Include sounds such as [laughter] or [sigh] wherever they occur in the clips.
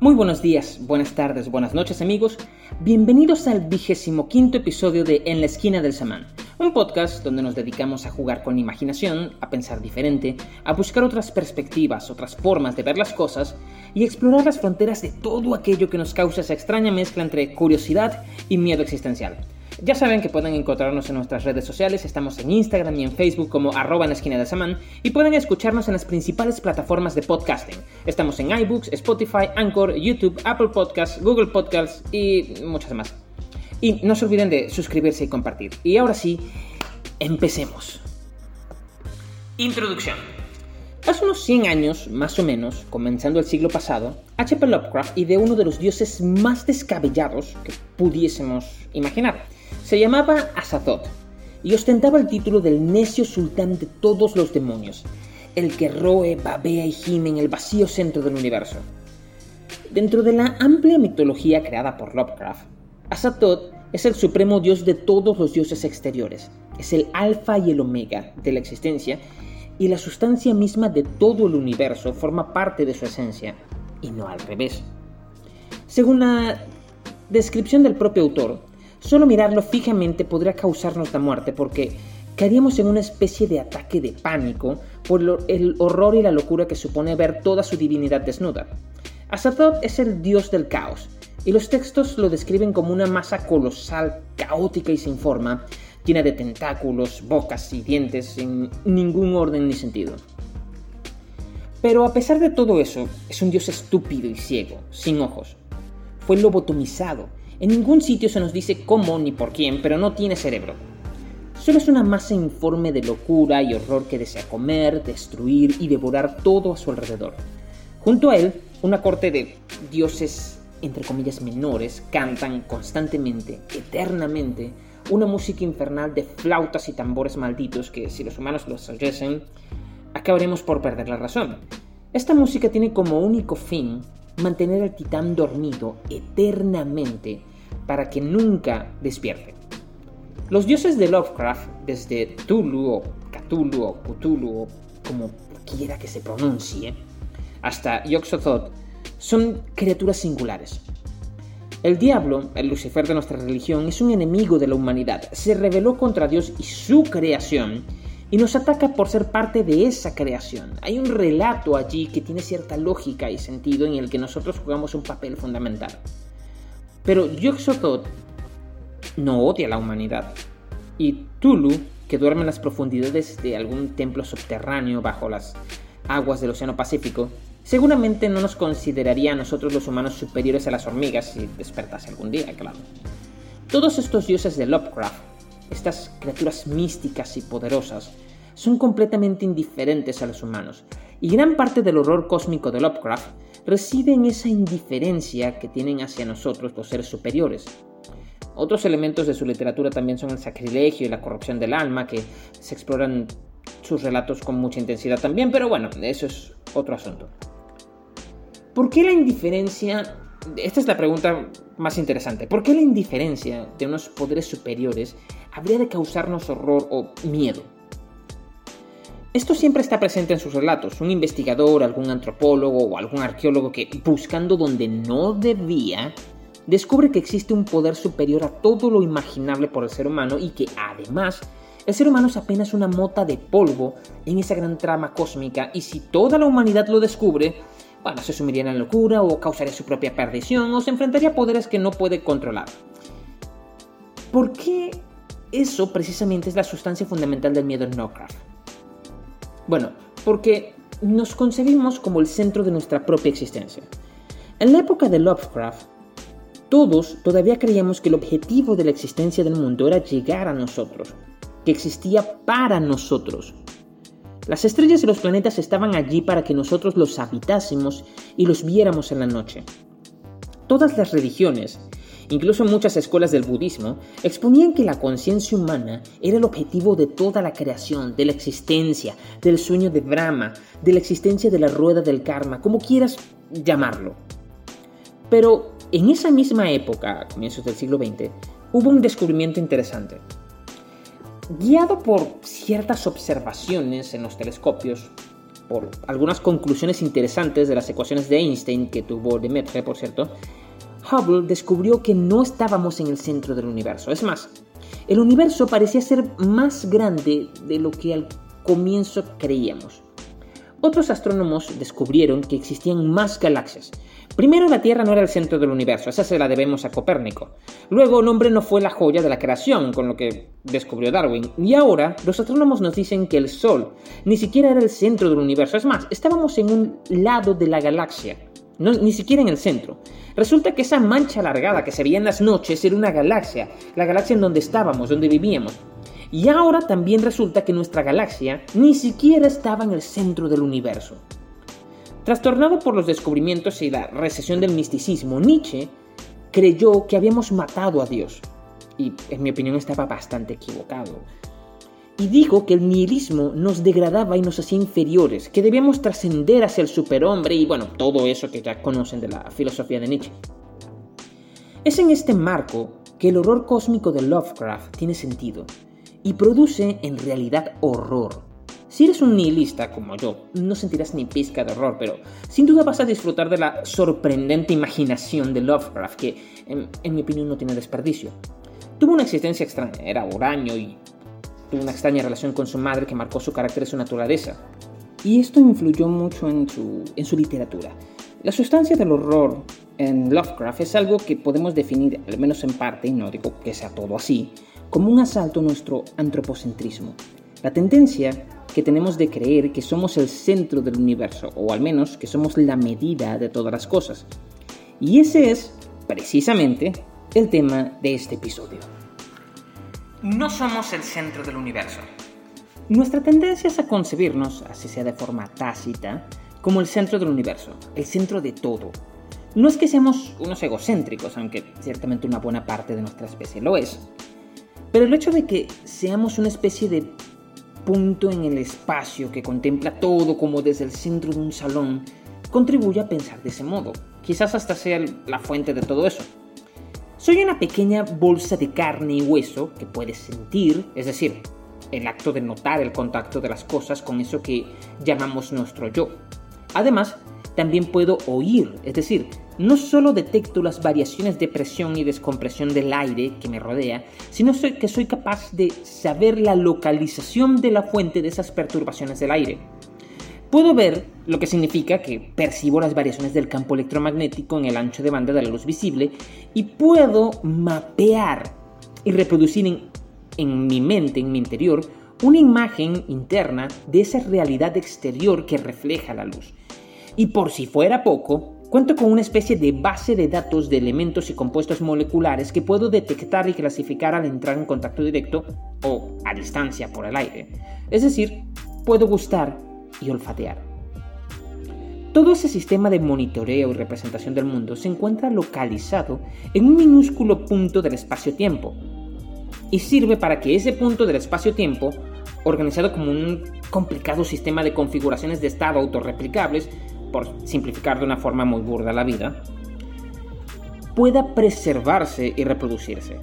Muy buenos días, buenas tardes, buenas noches amigos. Bienvenidos al vigésimo quinto episodio de En la esquina del samán, un podcast donde nos dedicamos a jugar con imaginación, a pensar diferente, a buscar otras perspectivas, otras formas de ver las cosas y explorar las fronteras de todo aquello que nos causa esa extraña mezcla entre curiosidad y miedo existencial. Ya saben que pueden encontrarnos en nuestras redes sociales, estamos en Instagram y en Facebook como arroba en esquina de Samán y pueden escucharnos en las principales plataformas de podcasting. Estamos en iBooks, Spotify, Anchor, YouTube, Apple Podcasts, Google Podcasts y muchas más. Y no se olviden de suscribirse y compartir. Y ahora sí, empecemos. Introducción. Hace unos 100 años, más o menos, comenzando el siglo pasado, H.P. Lovecraft ideó uno de los dioses más descabellados que pudiésemos imaginar se llamaba Azathoth y ostentaba el título del necio sultán de todos los demonios, el que roe, babea y gime en el vacío centro del universo. Dentro de la amplia mitología creada por Lovecraft, Azathoth es el supremo dios de todos los dioses exteriores, es el alfa y el omega de la existencia y la sustancia misma de todo el universo forma parte de su esencia, y no al revés. Según la descripción del propio autor, Solo mirarlo fijamente podría causarnos la muerte porque caeríamos en una especie de ataque de pánico por el horror y la locura que supone ver toda su divinidad desnuda. Azathoth es el dios del caos, y los textos lo describen como una masa colosal, caótica y sin forma, llena de tentáculos, bocas y dientes sin ningún orden ni sentido. Pero a pesar de todo eso, es un dios estúpido y ciego, sin ojos. Fue lobotomizado en ningún sitio se nos dice cómo ni por quién, pero no tiene cerebro. Solo es una masa informe de locura y horror que desea comer, destruir y devorar todo a su alrededor. Junto a él, una corte de dioses, entre comillas, menores, cantan constantemente, eternamente, una música infernal de flautas y tambores malditos que, si los humanos los oyesen, acabaremos por perder la razón. Esta música tiene como único fin mantener al titán dormido eternamente para que nunca despierte. Los dioses de Lovecraft, desde Tulu o Cthulhu o Cthulhu como quiera que se pronuncie, hasta Yog-Sothoth, son criaturas singulares. El diablo, el Lucifer de nuestra religión, es un enemigo de la humanidad. Se rebeló contra Dios y su creación y nos ataca por ser parte de esa creación. Hay un relato allí que tiene cierta lógica y sentido en el que nosotros jugamos un papel fundamental. Pero Yog-Sothoth no odia a la humanidad. Y Tulu, que duerme en las profundidades de algún templo subterráneo bajo las aguas del Océano Pacífico, seguramente no nos consideraría a nosotros los humanos superiores a las hormigas si despertase algún día, claro. Todos estos dioses de Lovecraft estas criaturas místicas y poderosas, son completamente indiferentes a los humanos, y gran parte del horror cósmico de Lovecraft reside en esa indiferencia que tienen hacia nosotros los seres superiores. Otros elementos de su literatura también son el sacrilegio y la corrupción del alma, que se exploran sus relatos con mucha intensidad también, pero bueno, eso es otro asunto. ¿Por qué la indiferencia esta es la pregunta más interesante. ¿Por qué la indiferencia de unos poderes superiores habría de causarnos horror o miedo? Esto siempre está presente en sus relatos. Un investigador, algún antropólogo o algún arqueólogo que, buscando donde no debía, descubre que existe un poder superior a todo lo imaginable por el ser humano y que además el ser humano es apenas una mota de polvo en esa gran trama cósmica y si toda la humanidad lo descubre, bueno, se sumiría en la locura o causaría su propia perdición o se enfrentaría a poderes que no puede controlar. ¿Por qué eso precisamente es la sustancia fundamental del miedo en Lovecraft? Bueno, porque nos concebimos como el centro de nuestra propia existencia. En la época de Lovecraft, todos todavía creíamos que el objetivo de la existencia del mundo era llegar a nosotros, que existía para nosotros, las estrellas y los planetas estaban allí para que nosotros los habitásemos y los viéramos en la noche. Todas las religiones, incluso muchas escuelas del budismo, exponían que la conciencia humana era el objetivo de toda la creación, de la existencia, del sueño de Brahma, de la existencia de la rueda del karma, como quieras llamarlo. Pero en esa misma época, comienzos del siglo XX, hubo un descubrimiento interesante. Guiado por ciertas observaciones en los telescopios, por algunas conclusiones interesantes de las ecuaciones de Einstein que tuvo Lemaitre, por cierto, Hubble descubrió que no estábamos en el centro del universo. Es más, el universo parecía ser más grande de lo que al comienzo creíamos. Otros astrónomos descubrieron que existían más galaxias. Primero la Tierra no era el centro del universo, esa se la debemos a Copérnico. Luego el hombre no fue la joya de la creación, con lo que descubrió Darwin. Y ahora los astrónomos nos dicen que el Sol ni siquiera era el centro del universo. Es más, estábamos en un lado de la galaxia, ni siquiera en el centro. Resulta que esa mancha alargada que se veía en las noches era una galaxia, la galaxia en donde estábamos, donde vivíamos. Y ahora también resulta que nuestra galaxia ni siquiera estaba en el centro del universo. Trastornado por los descubrimientos y la recesión del misticismo, Nietzsche creyó que habíamos matado a Dios. Y en mi opinión estaba bastante equivocado. Y dijo que el nihilismo nos degradaba y nos hacía inferiores, que debíamos trascender hacia el superhombre y bueno, todo eso que ya conocen de la filosofía de Nietzsche. Es en este marco que el horror cósmico de Lovecraft tiene sentido, y produce en realidad horror. Si eres un nihilista como yo, no sentirás ni pizca de horror, pero sin duda vas a disfrutar de la sorprendente imaginación de Lovecraft, que en, mi opinión no tiene desperdicio. Tuvo una existencia extraña, era huraño y tuvo una extraña relación con su madre que marcó su carácter y su naturaleza. Y esto influyó mucho en su, en su literatura. La sustancia del horror en Lovecraft es algo que podemos definir, al menos en parte, y no digo que sea todo así, como un asalto a nuestro antropocentrismo. La tendencia que tenemos de creer que somos el centro del universo, o al menos que somos la medida de todas las cosas. Y ese es, precisamente, el tema de este episodio. No somos el centro del universo. Nuestra tendencia es a concebirnos, así sea de forma tácita, como el centro del universo, el centro de todo. No es que seamos unos egocéntricos, aunque ciertamente una buena parte de nuestra especie lo es. Pero el hecho de que seamos una especie de punto en el espacio que contempla todo como desde el centro de un salón contribuye a pensar de ese modo. Quizás hasta sea la fuente de todo eso. Soy una pequeña bolsa de carne y hueso que puedes sentir, es decir, el acto de notar el contacto de las cosas con eso que llamamos nuestro yo. Además, también puedo oír, es decir, no solo detecto las variaciones de presión y descompresión del aire que me rodea, sino que soy capaz de saber la localización de la fuente de esas perturbaciones del aire. Puedo ver lo que significa que percibo las variaciones del campo electromagnético en el ancho de banda de la luz visible y puedo mapear y reproducir en, mi mente, en mi interior, una imagen interna de esa realidad exterior que refleja la luz. Y por si fuera poco, cuento con una especie de base de datos de elementos y compuestos moleculares que puedo detectar y clasificar al entrar en contacto directo o a distancia por el aire. Es decir, puedo gustar y olfatear. Todo ese sistema de monitoreo y representación del mundo se encuentra localizado en un minúsculo punto del espacio-tiempo y sirve para que ese punto del espacio-tiempo, organizado como un complicado sistema de configuraciones de estado autorreplicables, por simplificar de una forma muy burda la vida, pueda preservarse y reproducirse.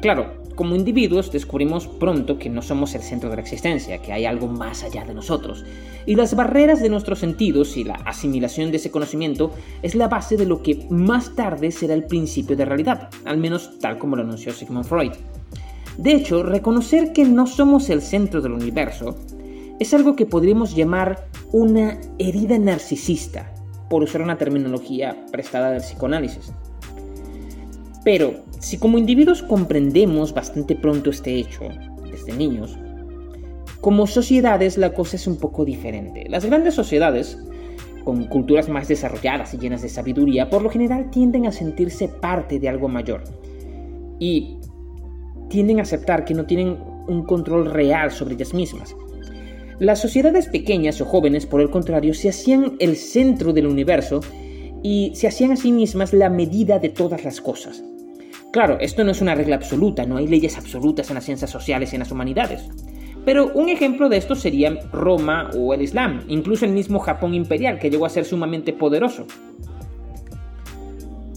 Claro, como individuos descubrimos pronto que no somos el centro de la existencia, que hay algo más allá de nosotros, y las barreras de nuestros sentidos y la asimilación de ese conocimiento es la base de lo que más tarde será el principio de realidad, al menos tal como lo anunció Sigmund Freud. De hecho, reconocer que no somos el centro del universo es algo que podríamos llamar una herida narcisista, por usar una terminología prestada del psicoanálisis. Pero, si como individuos comprendemos bastante pronto este hecho, desde niños, como sociedades la cosa es un poco diferente. Las grandes sociedades, con culturas más desarrolladas y llenas de sabiduría, por lo general tienden a sentirse parte de algo mayor. Y tienden a aceptar que no tienen un control real sobre ellas mismas. Las sociedades pequeñas o jóvenes, por el contrario, se hacían el centro del universo y se hacían a sí mismas la medida de todas las cosas. Claro, esto no es una regla absoluta, no hay leyes absolutas en las ciencias sociales y en las humanidades. Pero un ejemplo de esto sería Roma o el Islam, incluso el mismo Japón imperial, que llegó a ser sumamente poderoso.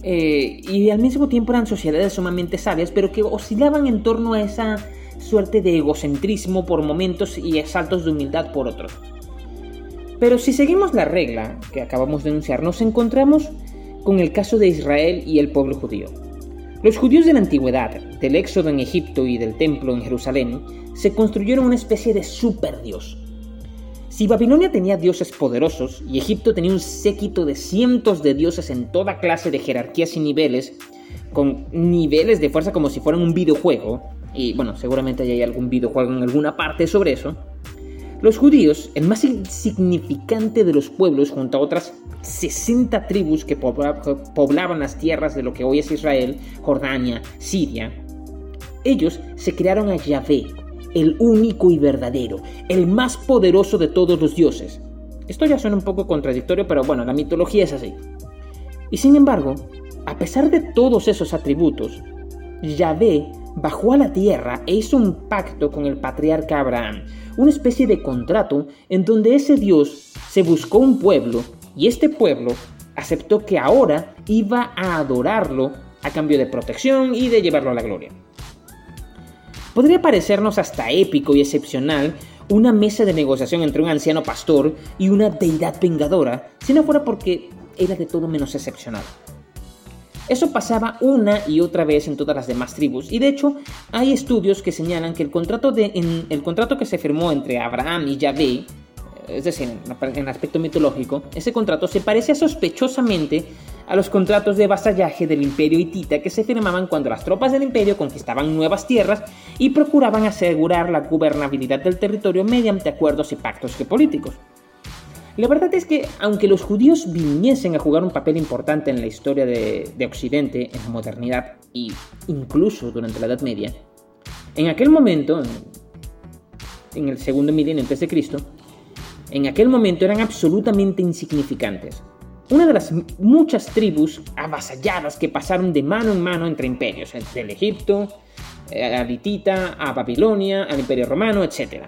Eh, y al mismo tiempo eran sociedades sumamente sabias, pero que oscilaban en torno a esa suerte de egocentrismo por momentos y saltos de humildad por otros. Pero si seguimos la regla que acabamos de enunciar, nos encontramos con el caso de Israel y el pueblo judío. Los judíos de la antigüedad, del éxodo en Egipto y del templo en Jerusalén, se construyeron una especie de superdios. Si Babilonia tenía dioses poderosos y Egipto tenía un séquito de cientos de dioses en toda clase de jerarquías y niveles, con niveles de fuerza como si fueran un videojuego, y bueno, seguramente hay algún videojuego en alguna parte sobre eso, los judíos, el más insignificante de los pueblos junto a otras 60 tribus que poblaban las tierras de lo que hoy es Israel, Jordania, Siria, ellos se crearon a Yahvé, el único y verdadero, el más poderoso de todos los dioses. Esto ya suena un poco contradictorio, pero bueno, la mitología es así. Y sin embargo, a pesar de todos esos atributos, Yahvé bajó a la tierra e hizo un pacto con el patriarca Abraham, una especie de contrato en donde ese Dios se buscó un pueblo y este pueblo aceptó que ahora iba a adorarlo a cambio de protección y de llevarlo a la gloria. Podría parecernos hasta épico y excepcional una mesa de negociación entre un anciano pastor y una deidad vengadora, si no fuera porque era de todo menos excepcional. Eso pasaba una y otra vez en todas las demás tribus, y de hecho hay estudios que señalan que el contrato, el contrato que se firmó entre Abraham y Yahvé, es decir, en aspecto mitológico, ese contrato se parece sospechosamente a los contratos de vasallaje del imperio hitita que se firmaban cuando las tropas del imperio conquistaban nuevas tierras y procuraban asegurar la gobernabilidad del territorio mediante acuerdos y pactos geopolíticos. La verdad es que, aunque los judíos viniesen a jugar un papel importante en la historia de, Occidente, en la modernidad e incluso durante la Edad Media, en aquel momento, en el segundo milenio antes de Cristo, en aquel momento eran absolutamente insignificantes. Una de las muchas tribus avasalladas que pasaron de mano en mano entre imperios, del Egipto, eh, a Litita, a Babilonia, al Imperio Romano, etc.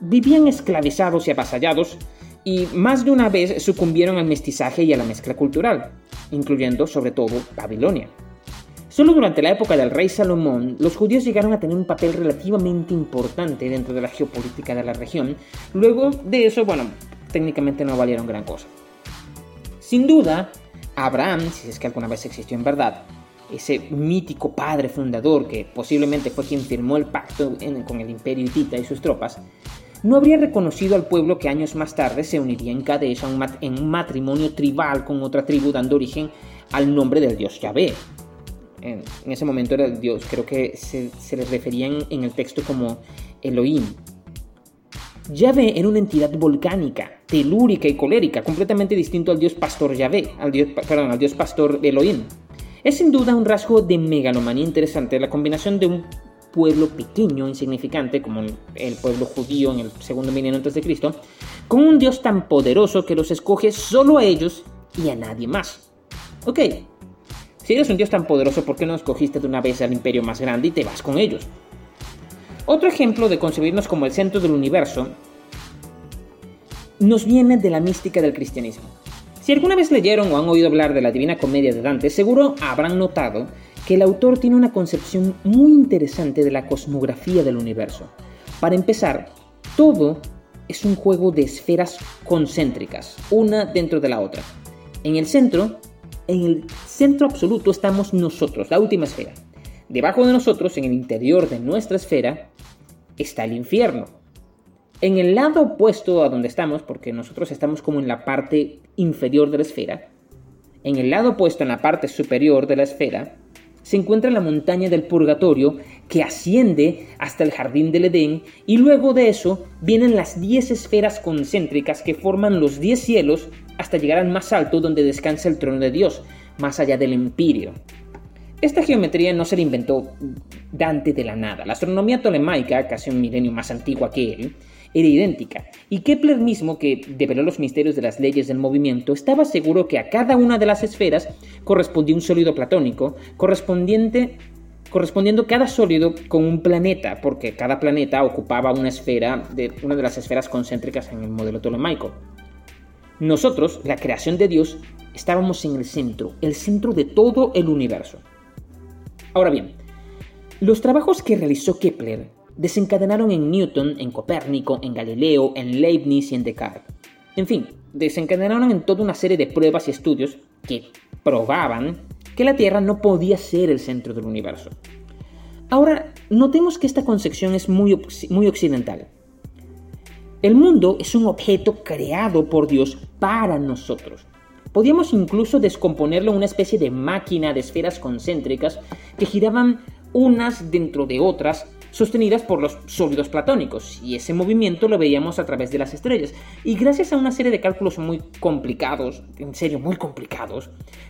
Vivían esclavizados y avasallados y más de una vez sucumbieron al mestizaje y a la mezcla cultural, incluyendo sobre todo Babilonia. Solo durante la época del rey Salomón, los judíos llegaron a tener un papel relativamente importante dentro de la geopolítica de la región. Luego de eso, bueno, técnicamente no valieron gran cosa. Sin duda, Abraham, si es que alguna vez existió en verdad, ese mítico padre fundador que posiblemente fue quien firmó el pacto con el imperio hitita y sus tropas, no habría reconocido al pueblo que años más tarde se uniría en Kadesh en un matrimonio tribal con otra tribu dando origen al nombre del dios Yahvé. En, ese momento era dios, creo que se, le referían en el texto como Elohim. Yahvé era una entidad volcánica, telúrica y colérica, completamente distinto al dios pastor Yahvé, al dios, perdón, al dios pastor Elohim. Es sin duda un rasgo de megalomanía interesante la combinación de un pueblo pequeño, insignificante, como el pueblo judío en el segundo milenio antes de Cristo, con un Dios tan poderoso que los escoge solo a ellos y a nadie más. Ok, si eres un Dios tan poderoso, ¿por qué no escogiste de una vez al imperio más grande y te vas con ellos? Otro ejemplo de concebirnos como el centro del universo nos viene de la mística del cristianismo. Si alguna vez leyeron o han oído hablar de la Divina Comedia de Dante, seguro habrán notado que el autor tiene una concepción muy interesante de la cosmografía del universo. Para empezar, todo es un juego de esferas concéntricas, una dentro de la otra. En el centro, en el centro absoluto estamos nosotros, la última esfera. Debajo de nosotros, en el interior de nuestra esfera, está el infierno. En el lado opuesto a donde estamos, porque nosotros estamos como en la parte inferior de la esfera, en el lado opuesto, en la parte superior de la esfera, se encuentra la montaña del purgatorio que asciende hasta el jardín del Edén y luego de eso vienen las 10 esferas concéntricas que forman los 10 cielos hasta llegar al más alto donde descansa el trono de Dios, más allá del empirio. Esta geometría no se la inventó Dante de la nada. La astronomía tolemaica, casi un milenio más antigua que él, era idéntica, y Kepler mismo, que develó los misterios de las leyes del movimiento, estaba seguro que a cada una de las esferas correspondía un sólido platónico, correspondiente correspondiendo cada sólido con un planeta, porque cada planeta ocupaba una esfera de una de las esferas concéntricas en el modelo tolemaico. Nosotros, la creación de Dios, estábamos en el centro, el centro de todo el universo. Ahora bien, los trabajos que realizó Kepler desencadenaron en Newton, en Copérnico, en Galileo, en Leibniz y en Descartes. En fin, desencadenaron en toda una serie de pruebas y estudios que probaban que la Tierra no podía ser el centro del universo. Ahora, notemos que esta concepción es muy, muy occidental. El mundo es un objeto creado por Dios para nosotros. Podíamos incluso descomponerlo en una especie de máquina de esferas concéntricas que giraban unas dentro de otras sostenidas por los sólidos platónicos, y ese movimiento lo veíamos a través de las estrellas. Y gracias a una serie de cálculos muy complicados, en serio muy complicados,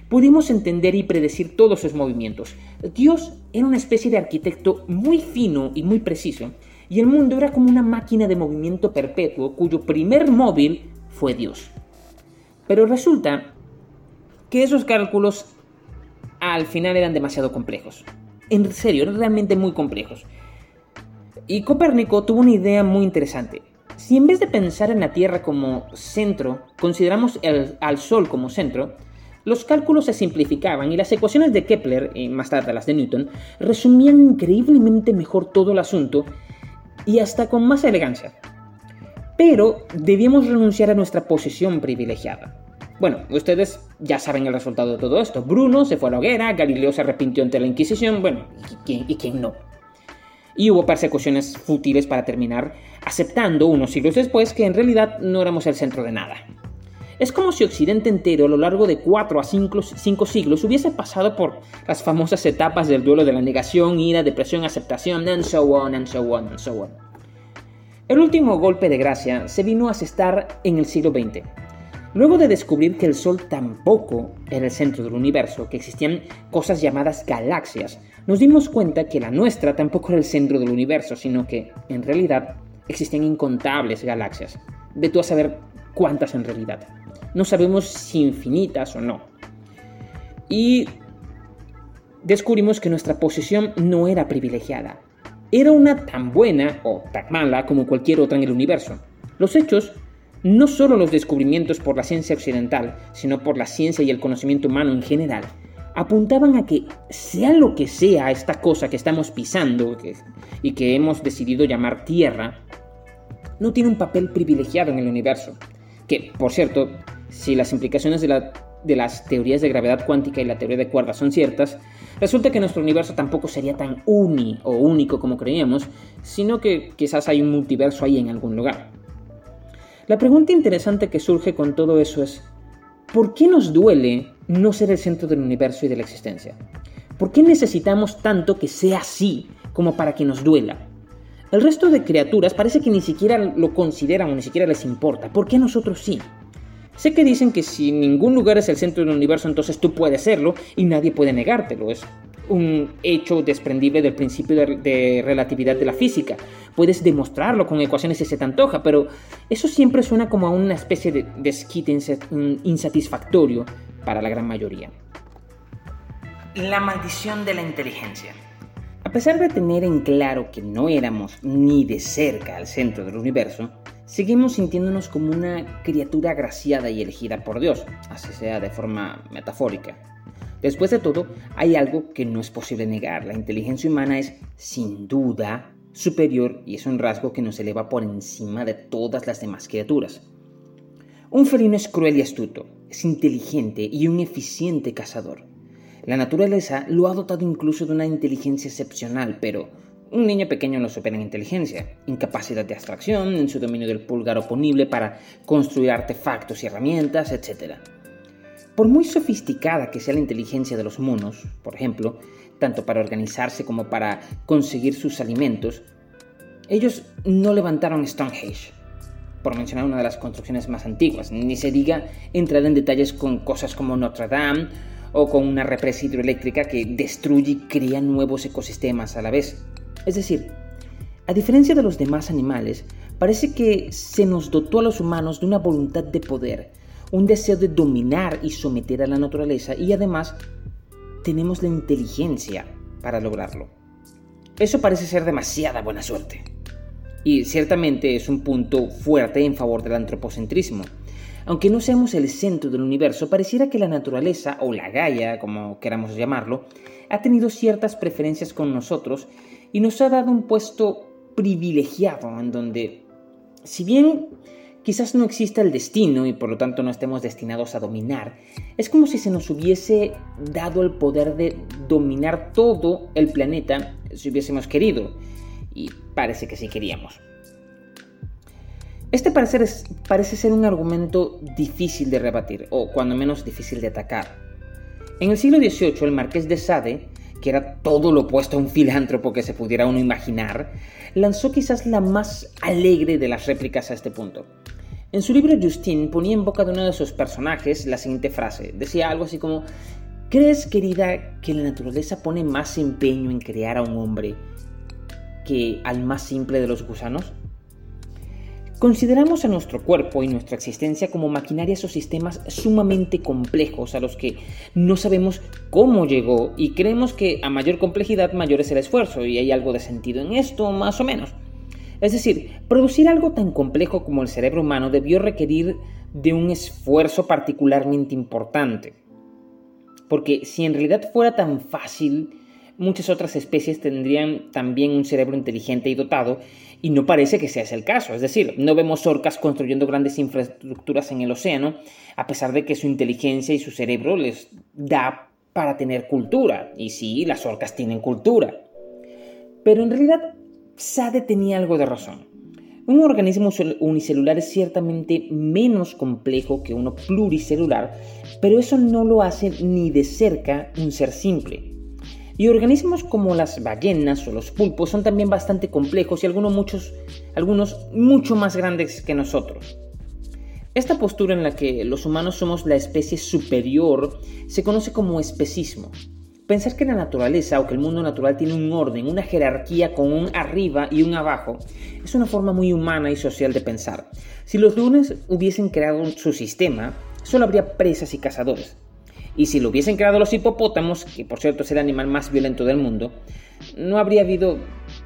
pudimos entender y predecir todos esos movimientos. Dios era una especie de arquitecto muy fino y muy preciso, y el mundo era como una máquina de movimiento perpetuo cuyo primer móvil fue Dios. Pero resulta que esos cálculos al final eran demasiado complejos. En serio, eran realmente muy complejos. Y Copérnico tuvo una idea muy interesante. Si en vez de pensar en la Tierra como centro, consideramos al Sol como centro, los cálculos se simplificaban y las ecuaciones de Kepler, y más tarde las de Newton, resumían increíblemente mejor todo el asunto y hasta con más elegancia. Pero debíamos renunciar a nuestra posición privilegiada. Bueno, ustedes ya saben el resultado de todo esto. Bruno se fue a la hoguera, Galileo se arrepintió ante la Inquisición, bueno, y quién no? y hubo persecuciones fútiles para terminar, aceptando unos siglos después que en realidad no éramos el centro de nada. Es como si Occidente entero a lo largo de 4 a 5, siglos hubiese pasado por las famosas etapas del duelo de la negación, ira, depresión, aceptación, and so on, and so on, and so on. El último golpe de gracia se vino a asestar en el siglo XX. Luego de descubrir que el Sol tampoco era el centro del universo, que existían cosas llamadas galaxias, nos dimos cuenta que la nuestra tampoco era el centro del universo, sino que, en realidad, existen incontables galaxias. De tú a saber cuántas en realidad. No sabemos si infinitas o no. Y descubrimos que nuestra posición no era privilegiada. Era una tan buena o tan mala como cualquier otra en el universo. Los hechos, no solo los descubrimientos por la ciencia occidental, sino por la ciencia y el conocimiento humano en general, apuntaban a que sea lo que sea esta cosa que estamos pisando y que hemos decidido llamar Tierra, no tiene un papel privilegiado en el universo. Que, por cierto, si las implicaciones de, las teorías de gravedad cuántica y la teoría de cuerdas son ciertas, resulta que nuestro universo tampoco sería tan uni o único como creíamos, sino que quizás hay un multiverso ahí en algún lugar. La pregunta interesante que surge con todo eso es, ¿por qué nos duele no ser el centro del universo y de la existencia? ¿Por qué necesitamos tanto que sea así como para que nos duela? El resto de criaturas parece que ni siquiera lo consideran o ni siquiera les importa. ¿Por qué nosotros sí? Sé que dicen que si ningún lugar es el centro del universo, entonces tú puedes serlo y nadie puede negártelo. Es un hecho desprendible del principio de, relatividad de la física. Puedes demostrarlo con ecuaciones si se te antoja, pero eso siempre suena como a una especie de desquite insatisfactorio para la gran mayoría. La maldición de la inteligencia. A pesar de tener en claro que no éramos ni de cerca al centro del universo, seguimos sintiéndonos como una criatura agraciada y elegida por Dios, así sea de forma metafórica. Después de todo, hay algo que no es posible negar. La inteligencia humana es, sin duda, superior y es un rasgo que nos eleva por encima de todas las demás criaturas. Un felino es cruel y astuto, es inteligente y un eficiente cazador. La naturaleza lo ha dotado incluso de una inteligencia excepcional, pero un niño pequeño lo supera en inteligencia, incapacidad de abstracción, en su dominio del pulgar oponible para construir artefactos y herramientas, etc. Por muy sofisticada que sea la inteligencia de los monos, por ejemplo, tanto para organizarse como para conseguir sus alimentos, ellos no levantaron Stonehenge, por mencionar una de las construcciones más antiguas, ni se diga entrar en detalles con cosas como Notre Dame o con una represa hidroeléctrica que destruye y crea nuevos ecosistemas a la vez. Es decir, a diferencia de los demás animales, parece que se nos dotó a los humanos de una voluntad de poder, un deseo de dominar y someter a la naturaleza y además tenemos la inteligencia para lograrlo. Eso parece ser demasiada buena suerte. Y ciertamente es un punto fuerte en favor del antropocentrismo. Aunque no seamos el centro del universo, pareciera que la naturaleza, o la Gaia, como queramos llamarlo, ha tenido ciertas preferencias con nosotros y nos ha dado un puesto privilegiado en donde, si bien quizás no exista el destino y por lo tanto no estemos destinados a dominar, es como si se nos hubiese dado el poder de dominar todo el planeta si hubiésemos querido. Y parece que sí queríamos. Este parecer parece ser un argumento difícil de rebatir, o cuando menos difícil de atacar. En el siglo XVIII, el marqués de Sade, que era todo lo opuesto a un filántropo que se pudiera uno imaginar, lanzó quizás la más alegre de las réplicas a este punto. En su libro Justine ponía en boca de uno de sus personajes la siguiente frase. Decía algo así como, ¿crees querida que la naturaleza pone más empeño en crear a un hombre que al más simple de los gusanos? Consideramos a nuestro cuerpo y nuestra existencia como maquinarias o sistemas sumamente complejos a los que no sabemos cómo llegó y creemos que a mayor complejidad mayor es el esfuerzo y hay algo de sentido en esto más o menos. Es decir, producir algo tan complejo como el cerebro humano debió requerir de un esfuerzo particularmente importante. Porque si en realidad fuera tan fácil, muchas otras especies tendrían también un cerebro inteligente y dotado y no parece que sea ese el caso. Es decir, no vemos orcas construyendo grandes infraestructuras en el océano, a pesar de que su inteligencia y su cerebro les da para tener cultura. Y sí, las orcas tienen cultura. Pero en realidad, Sade tenía algo de razón. Un organismo unicelular es ciertamente menos complejo que uno pluricelular, pero eso no lo hace ni de cerca un ser simple. Y organismos como las ballenas o los pulpos son también bastante complejos y algunos, muchos, algunos mucho más grandes que nosotros. Esta postura en la que los humanos somos la especie superior se conoce como especismo. Pensar que la naturaleza o que el mundo natural tiene un orden, una jerarquía con un arriba y un abajo, es una forma muy humana y social de pensar. Si los lunes hubiesen creado su sistema, solo habría presas y cazadores. Y si lo hubiesen creado los hipopótamos, que por cierto es el animal más violento del mundo, no habría habido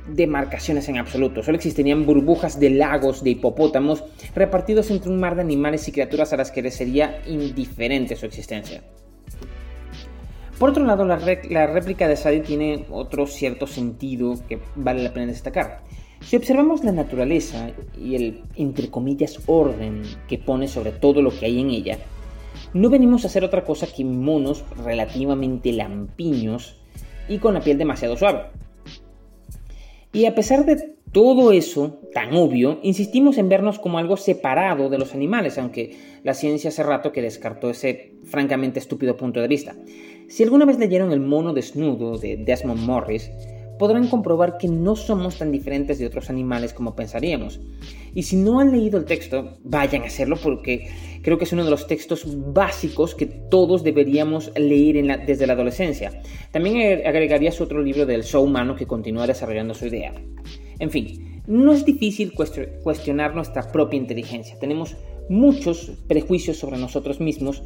demarcaciones en absoluto, solo existirían burbujas de lagos de hipopótamos repartidos entre un mar de animales y criaturas a las que les sería indiferente su existencia. Por otro lado, la, réplica de Sadi tiene otro cierto sentido que vale la pena destacar. Si observamos la naturaleza y el, entre orden que pone sobre todo lo que hay en ella, no venimos a hacer otra cosa que monos relativamente lampiños y con la piel demasiado suave. Y a pesar de todo eso tan obvio, insistimos en vernos como algo separado de los animales, aunque la ciencia hace rato que descartó ese francamente estúpido punto de vista. Si alguna vez leyeron El mono desnudo de Desmond Morris, podrán comprobar que no somos tan diferentes de otros animales como pensaríamos. Y si no han leído el texto, vayan a hacerlo porque creo que es uno de los textos básicos que todos deberíamos leer desde la adolescencia. También agregaría su otro libro del show humano que continúa desarrollando su idea. En fin, no es difícil cuestionar nuestra propia inteligencia. Tenemos muchos prejuicios sobre nosotros mismos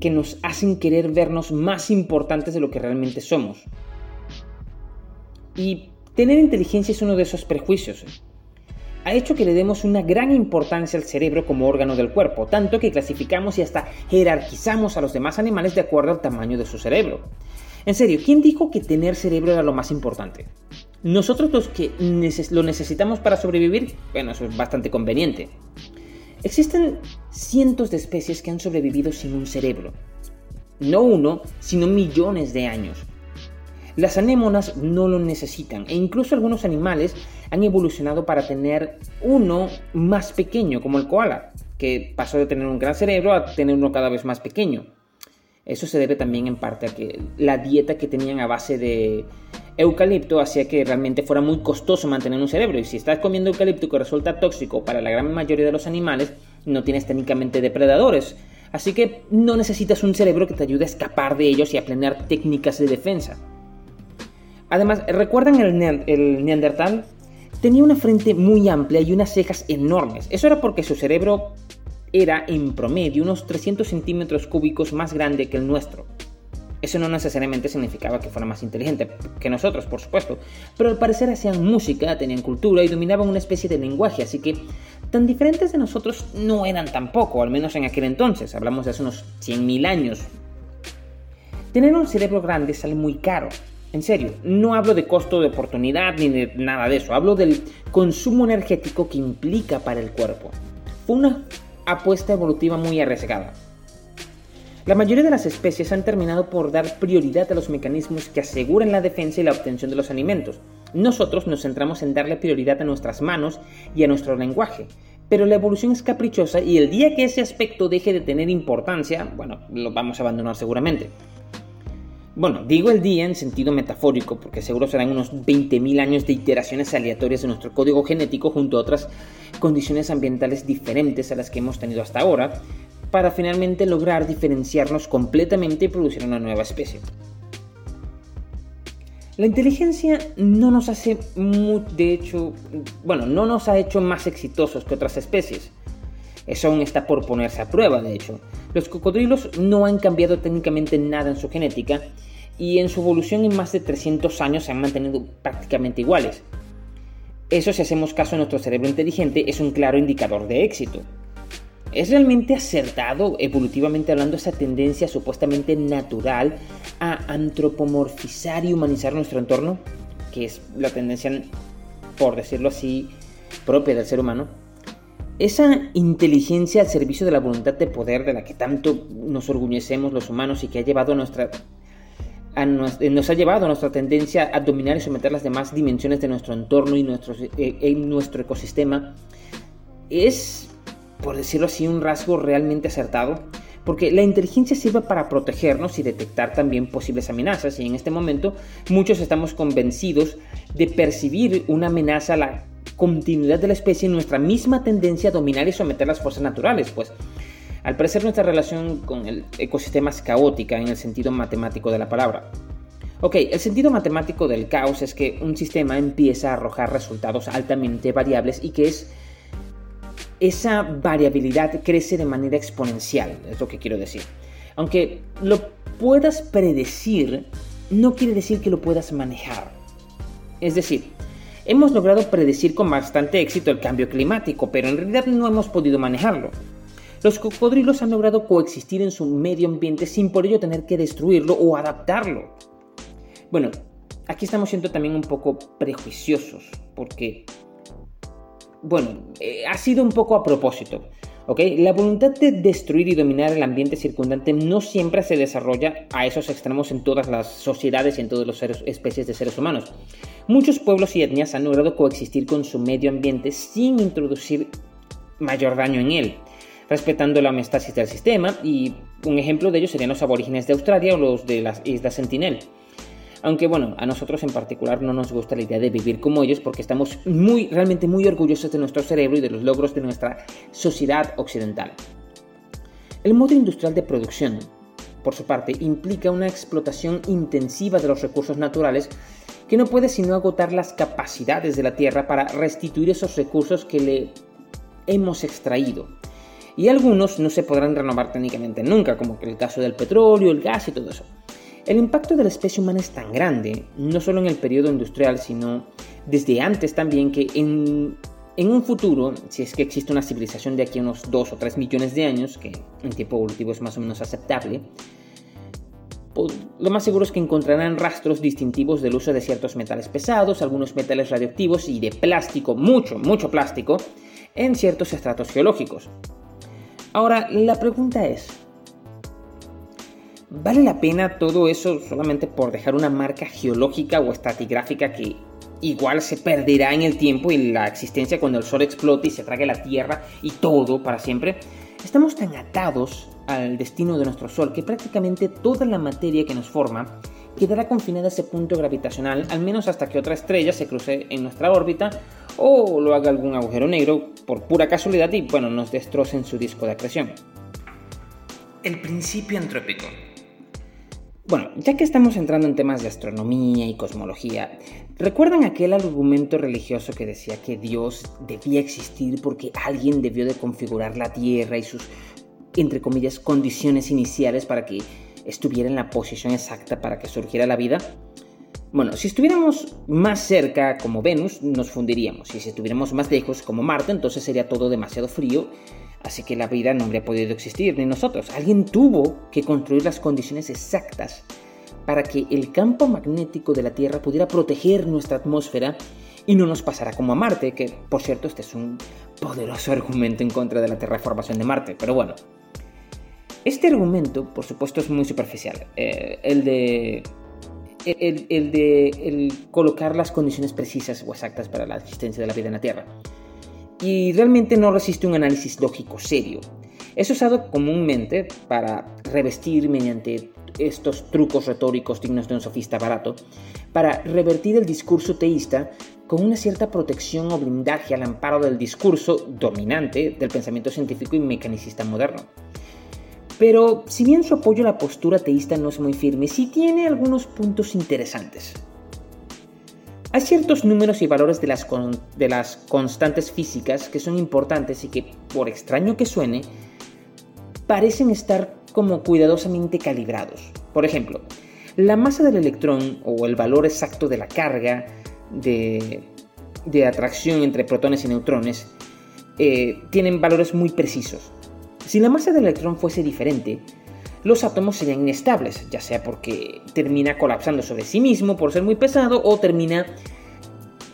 que nos hacen querer vernos más importantes de lo que realmente somos. Y tener inteligencia es uno de esos prejuicios. Ha hecho que le demos una gran importancia al cerebro como órgano del cuerpo, tanto que clasificamos y hasta jerarquizamos a los demás animales de acuerdo al tamaño de su cerebro. En serio, ¿quién dijo que tener cerebro era lo más importante? Nosotros los que lo necesitamos para sobrevivir, bueno, eso es bastante conveniente. Existen cientos de especies que han sobrevivido sin un cerebro. No uno, sino millones de años. Las anémonas no lo necesitan e incluso algunos animales han evolucionado para tener uno más pequeño, como el koala, que pasó de tener un gran cerebro a tener uno cada vez más pequeño. Eso se debe también en parte a que la dieta que tenían a base de eucalipto hacía que realmente fuera muy costoso mantener un cerebro y si estás comiendo eucalipto que resulta tóxico para la gran mayoría de los animales, no tienes técnicamente depredadores. Así que no necesitas un cerebro que te ayude a escapar de ellos y a planear técnicas de defensa. Además, ¿recuerdan el, neandertal? Tenía una frente muy amplia y unas cejas enormes. Eso era porque su cerebro era en promedio unos 300 centímetros cúbicos más grande que el nuestro. Eso no necesariamente significaba que fuera más inteligente que nosotros, por supuesto, pero al parecer hacían música, tenían cultura y dominaban una especie de lenguaje, así que tan diferentes de nosotros no eran tampoco, al menos en aquel entonces, hablamos de hace unos 100.000 años. Tener un cerebro grande sale muy caro, en serio, no hablo de costo de oportunidad ni de nada de eso, hablo del consumo energético que implica para el cuerpo. una apuesta evolutiva muy arriesgada. La mayoría de las especies han terminado por dar prioridad a los mecanismos que aseguran la defensa y la obtención de los alimentos. Nosotros nos centramos en darle prioridad a nuestras manos y a nuestro lenguaje, pero la evolución es caprichosa y el día que ese aspecto deje de tener importancia, bueno, lo vamos a abandonar seguramente. Bueno, digo el día en sentido metafórico, porque seguro serán unos 20.000 años de iteraciones aleatorias de nuestro código genético junto a otras condiciones ambientales diferentes a las que hemos tenido hasta ahora, para finalmente lograr diferenciarnos completamente y producir una nueva especie. La inteligencia no nos hace, de hecho, bueno, no nos ha hecho más exitosos que otras especies. Eso aún está por ponerse a prueba, de hecho. Los cocodrilos no han cambiado técnicamente nada en su genética y en su evolución en más de 300 años se han mantenido prácticamente iguales. Eso si hacemos caso a nuestro cerebro inteligente es un claro indicador de éxito. ¿Es realmente acertado, evolutivamente hablando, esa tendencia supuestamente natural a antropomorfizar y humanizar nuestro entorno? Que es la tendencia, por decirlo así, propia del ser humano. Esa inteligencia al servicio de la voluntad de poder de la que tanto nos orgullecemos los humanos y que ha llevado a nuestra nos ha llevado a nuestra tendencia a dominar y someter las demás dimensiones de nuestro entorno y nuestro, eh, en nuestro ecosistema es por decirlo así, un rasgo realmente acertado, porque la inteligencia sirve para protegernos y detectar también posibles amenazas, y en este momento muchos estamos convencidos de percibir una amenaza a la continuidad de la especie en nuestra misma tendencia a dominar y someter las fuerzas naturales, pues al parecer nuestra relación con el ecosistema es caótica en el sentido matemático de la palabra. Ok, el sentido matemático del caos es que un sistema empieza a arrojar resultados altamente variables y que es esa variabilidad crece de manera exponencial, es lo que quiero decir. Aunque lo puedas predecir, no quiere decir que lo puedas manejar. Es decir, hemos logrado predecir con bastante éxito el cambio climático, pero en realidad no hemos podido manejarlo. Los cocodrilos han logrado coexistir en su medio ambiente sin por ello tener que destruirlo o adaptarlo. Bueno, aquí estamos siendo también un poco prejuiciosos, porque bueno, eh, ha sido un poco a propósito. La voluntad de destruir y dominar el ambiente circundante no siempre se desarrolla a esos extremos en todas las sociedades y en todas las especies de seres humanos. Muchos pueblos y etnias han logrado coexistir con su medio ambiente sin introducir mayor daño en él, respetando la homeostasis del sistema, y un ejemplo de ello serían los aborígenes de Australia o los de las Islas Sentinel. Aunque bueno, a nosotros en particular no nos gusta la idea de vivir como ellos porque estamos muy, realmente muy orgullosos de nuestro cerebro y de los logros de nuestra sociedad occidental. El modo industrial de producción, por su parte, implica una explotación intensiva de los recursos naturales que no puede sino agotar las capacidades de la Tierra para restituir esos recursos que le hemos extraído. Y algunos no se podrán renovar técnicamente nunca, como el caso del petróleo, el gas y todo eso. El impacto de la especie humana es tan grande, no solo en el periodo industrial, sino desde antes también, que en, un futuro, si es que existe una civilización de aquí a unos 2 o 3 millones de años, que en tiempo evolutivo es más o menos aceptable, lo más seguro es que encontrarán rastros distintivos del uso de ciertos metales pesados, algunos metales radioactivos y de plástico, mucho, mucho plástico, en ciertos estratos geológicos. Ahora, la pregunta es, ¿Vale la pena todo eso solamente por dejar una marca geológica o estratigráfica que igual se perderá en el tiempo y la existencia cuando el sol explote y se trague la Tierra y todo para siempre? Estamos tan atados al destino de nuestro Sol que prácticamente toda la materia que nos forma quedará confinada a ese punto gravitacional, al menos hasta que otra estrella se cruce en nuestra órbita o lo haga algún agujero negro por pura casualidad y bueno, nos destroce en su disco de acreción. El principio antrópico. Bueno, ya que estamos entrando en temas de astronomía y cosmología, ¿recuerdan aquel argumento religioso que decía que Dios debía existir porque alguien debió de configurar la Tierra y sus, entre comillas, condiciones iniciales para que estuviera en la posición exacta para que surgiera la vida? Bueno, si estuviéramos más cerca como Venus, nos fundiríamos, y si estuviéramos más lejos como Marte, entonces sería todo demasiado frío Así que la vida no habría podido existir, ni nosotros. Alguien tuvo que construir las condiciones exactas para que el campo magnético de la Tierra pudiera proteger nuestra atmósfera y no nos pasara como a Marte, que por cierto este es un poderoso argumento en contra de la terraformación de Marte, pero bueno. Este argumento, por supuesto, es muy superficial. Eh, el de el, de colocar las condiciones precisas o exactas para la existencia de la vida en la Tierra. Y realmente no resiste un análisis lógico serio. Es usado comúnmente para revestir mediante estos trucos retóricos dignos de un sofista barato, para revertir el discurso teísta con una cierta protección o blindaje al amparo del discurso dominante del pensamiento científico y mecanicista moderno. Pero si bien su apoyo a la postura teísta no es muy firme, sí tiene algunos puntos interesantes. Hay ciertos números y valores de las, de las constantes físicas que son importantes y que, por extraño que suene, parecen estar como cuidadosamente calibrados. Por ejemplo, la masa del electrón o el valor exacto de la carga de, atracción entre protones y neutrones eh, tienen valores muy precisos. Si la masa del electrón fuese diferente, los átomos serían inestables, ya sea porque termina colapsando sobre sí mismo por ser muy pesado o termina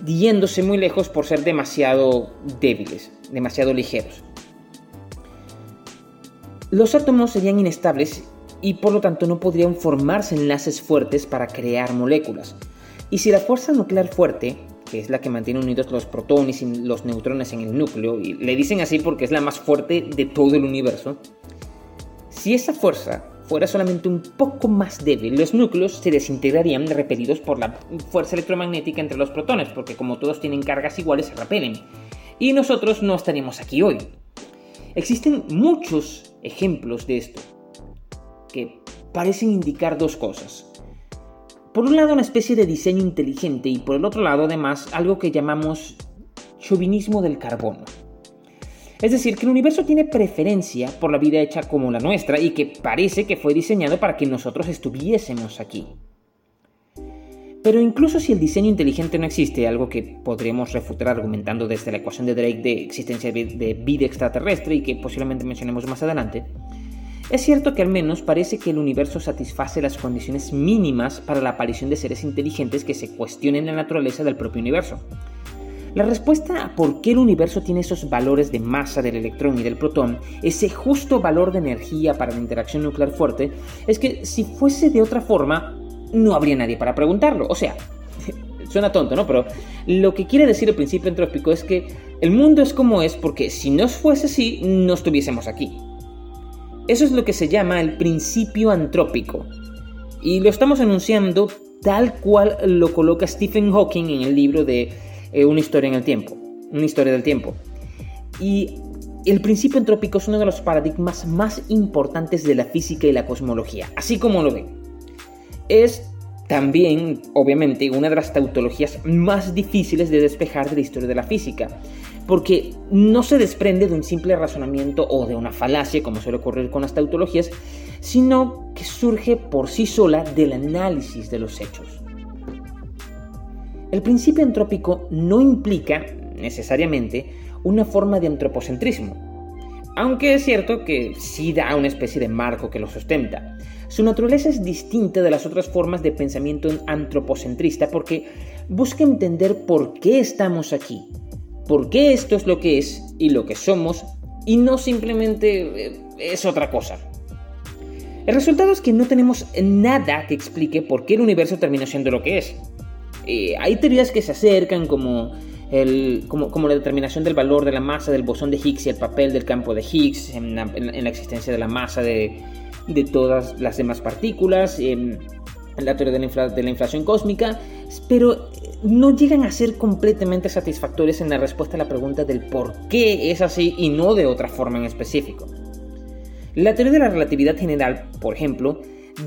yéndose muy lejos por ser demasiado débiles, demasiado ligeros. Los átomos serían inestables y por lo tanto no podrían formarse enlaces fuertes para crear moléculas. Y si la fuerza nuclear fuerte, que es la que mantiene unidos los protones y los neutrones en el núcleo, y le dicen así porque es la más fuerte de todo el universo, si esa fuerza fuera solamente un poco más débil, los núcleos se desintegrarían repelidos por la fuerza electromagnética entre los protones, porque como todos tienen cargas iguales se repelen. Y nosotros no estaríamos aquí hoy. Existen muchos ejemplos de esto que parecen indicar dos cosas. Por un lado, una especie de diseño inteligente y por el otro lado, además, algo que llamamos chauvinismo del carbono. Es decir, que el universo tiene preferencia por la vida hecha como la nuestra y que parece que fue diseñado para que nosotros estuviésemos aquí. Pero incluso si el diseño inteligente no existe, algo que podríamos refutar argumentando desde la ecuación de Drake de existencia de vida extraterrestre y que posiblemente mencionemos más adelante, es cierto que al menos parece que el universo satisface las condiciones mínimas para la aparición de seres inteligentes que se cuestionen la naturaleza del propio universo. La respuesta a por qué el universo tiene esos valores de masa del electrón y del protón, ese justo valor de energía para la interacción nuclear fuerte, es que si fuese de otra forma, no habría nadie para preguntarlo. O sea, [laughs] suena tonto, ¿no? Pero lo que quiere decir el principio entrópico es que el mundo es como es porque si no fuese así, no estuviésemos aquí. Eso es lo que se llama el principio antrópico. Y lo estamos anunciando tal cual lo coloca Stephen Hawking en el libro de eh, Una historia en el tiempo. Una historia del tiempo. Y el principio antrópico es uno de los paradigmas más importantes de la física y la cosmología, así como lo ven. Es también, obviamente, una de las tautologías más difíciles de despejar de la historia de la física, porque no se desprende de un simple razonamiento o de una falacia, como suele ocurrir con las tautologías, sino que surge por sí sola del análisis de los hechos. El principio antrópico no implica, necesariamente, una forma de antropocentrismo, aunque es cierto que sí da una especie de marco que lo sustenta. Su naturaleza es distinta de las otras formas de pensamiento antropocentrista porque busca entender por qué estamos aquí, por qué esto es lo que es y lo que somos y no simplemente eh, es otra cosa. El resultado es que no tenemos nada que explique por qué el universo terminó siendo lo que es. Eh, hay teorías que se acercan como, como, la determinación del valor de la masa del bosón de Higgs y el papel del campo de Higgs en la existencia de la masa de, de todas las demás partículas, en la teoría de la, de la inflación cósmica, pero no llegan a ser completamente satisfactorias en la respuesta a la pregunta del por qué es así y no de otra forma en específico. La teoría de la relatividad general, por ejemplo,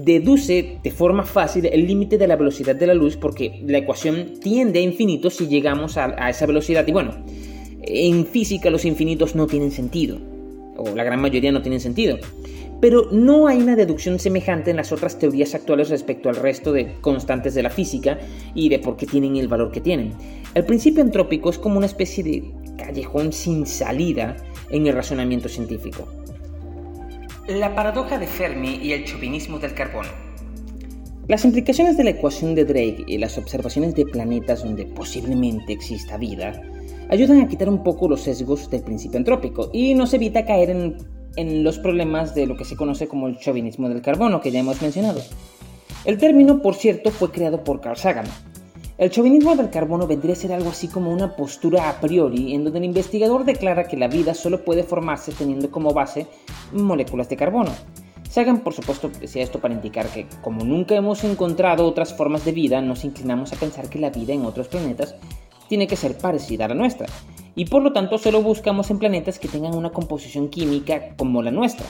deduce de forma fácil el límite de la velocidad de la luz porque la ecuación tiende a infinito si llegamos a, esa velocidad y bueno, en física los infinitos no tienen sentido, o la gran mayoría no tienen sentido pero no hay una deducción semejante en las otras teorías actuales respecto al resto de constantes de la física y de por qué tienen el valor que tienen. El principio entrópico es como una especie de callejón sin salida en el razonamiento científico. La paradoja de Fermi y el chauvinismo del carbono. Las implicaciones de la ecuación de Drake y las observaciones de planetas donde posiblemente exista vida ayudan a quitar un poco los sesgos del principio antrópico y nos evita caer en, en los problemas de lo que se conoce como el chauvinismo del carbono, que ya hemos mencionado. El término, por cierto, fue creado por Carl Sagan. El chauvinismo del carbono vendría a ser algo así como una postura a priori, en donde el investigador declara que la vida solo puede formarse teniendo como base moléculas de carbono. Sagan, por supuesto, decía esto para indicar que, como nunca hemos encontrado otras formas de vida, nos inclinamos a pensar que la vida en otros planetas tiene que ser parecida a la nuestra, y por lo tanto solo buscamos en planetas que tengan una composición química como la nuestra.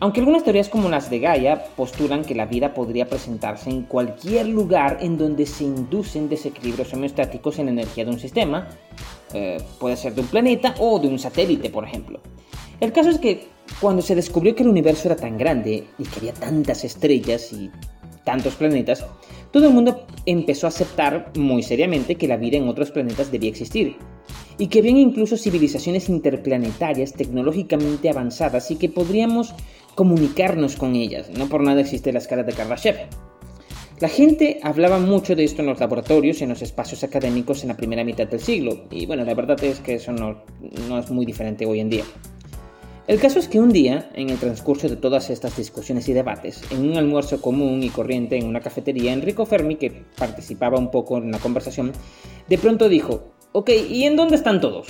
Aunque algunas teorías como las de Gaia postulan que la vida podría presentarse en cualquier lugar en donde se inducen desequilibrios homeostáticos en la energía de un sistema, eh, puede ser de un planeta o de un satélite, por ejemplo. El caso es que cuando se descubrió que el universo era tan grande y que había tantas estrellas y tantos planetas, todo el mundo empezó a aceptar muy seriamente que la vida en otros planetas debía existir, y que habían incluso civilizaciones interplanetarias tecnológicamente avanzadas y que podríamos comunicarnos con ellas. No por nada existe la escala de Kardashev. La gente hablaba mucho de esto en los laboratorios y en los espacios académicos en la primera mitad del siglo, y bueno, la verdad es que eso no, no es muy diferente hoy en día. El caso es que un día, en el transcurso de todas estas discusiones y debates, en un almuerzo común y corriente en una cafetería, Enrico Fermi, que participaba un poco en la conversación, de pronto dijo, ok, ¿y en dónde están todos?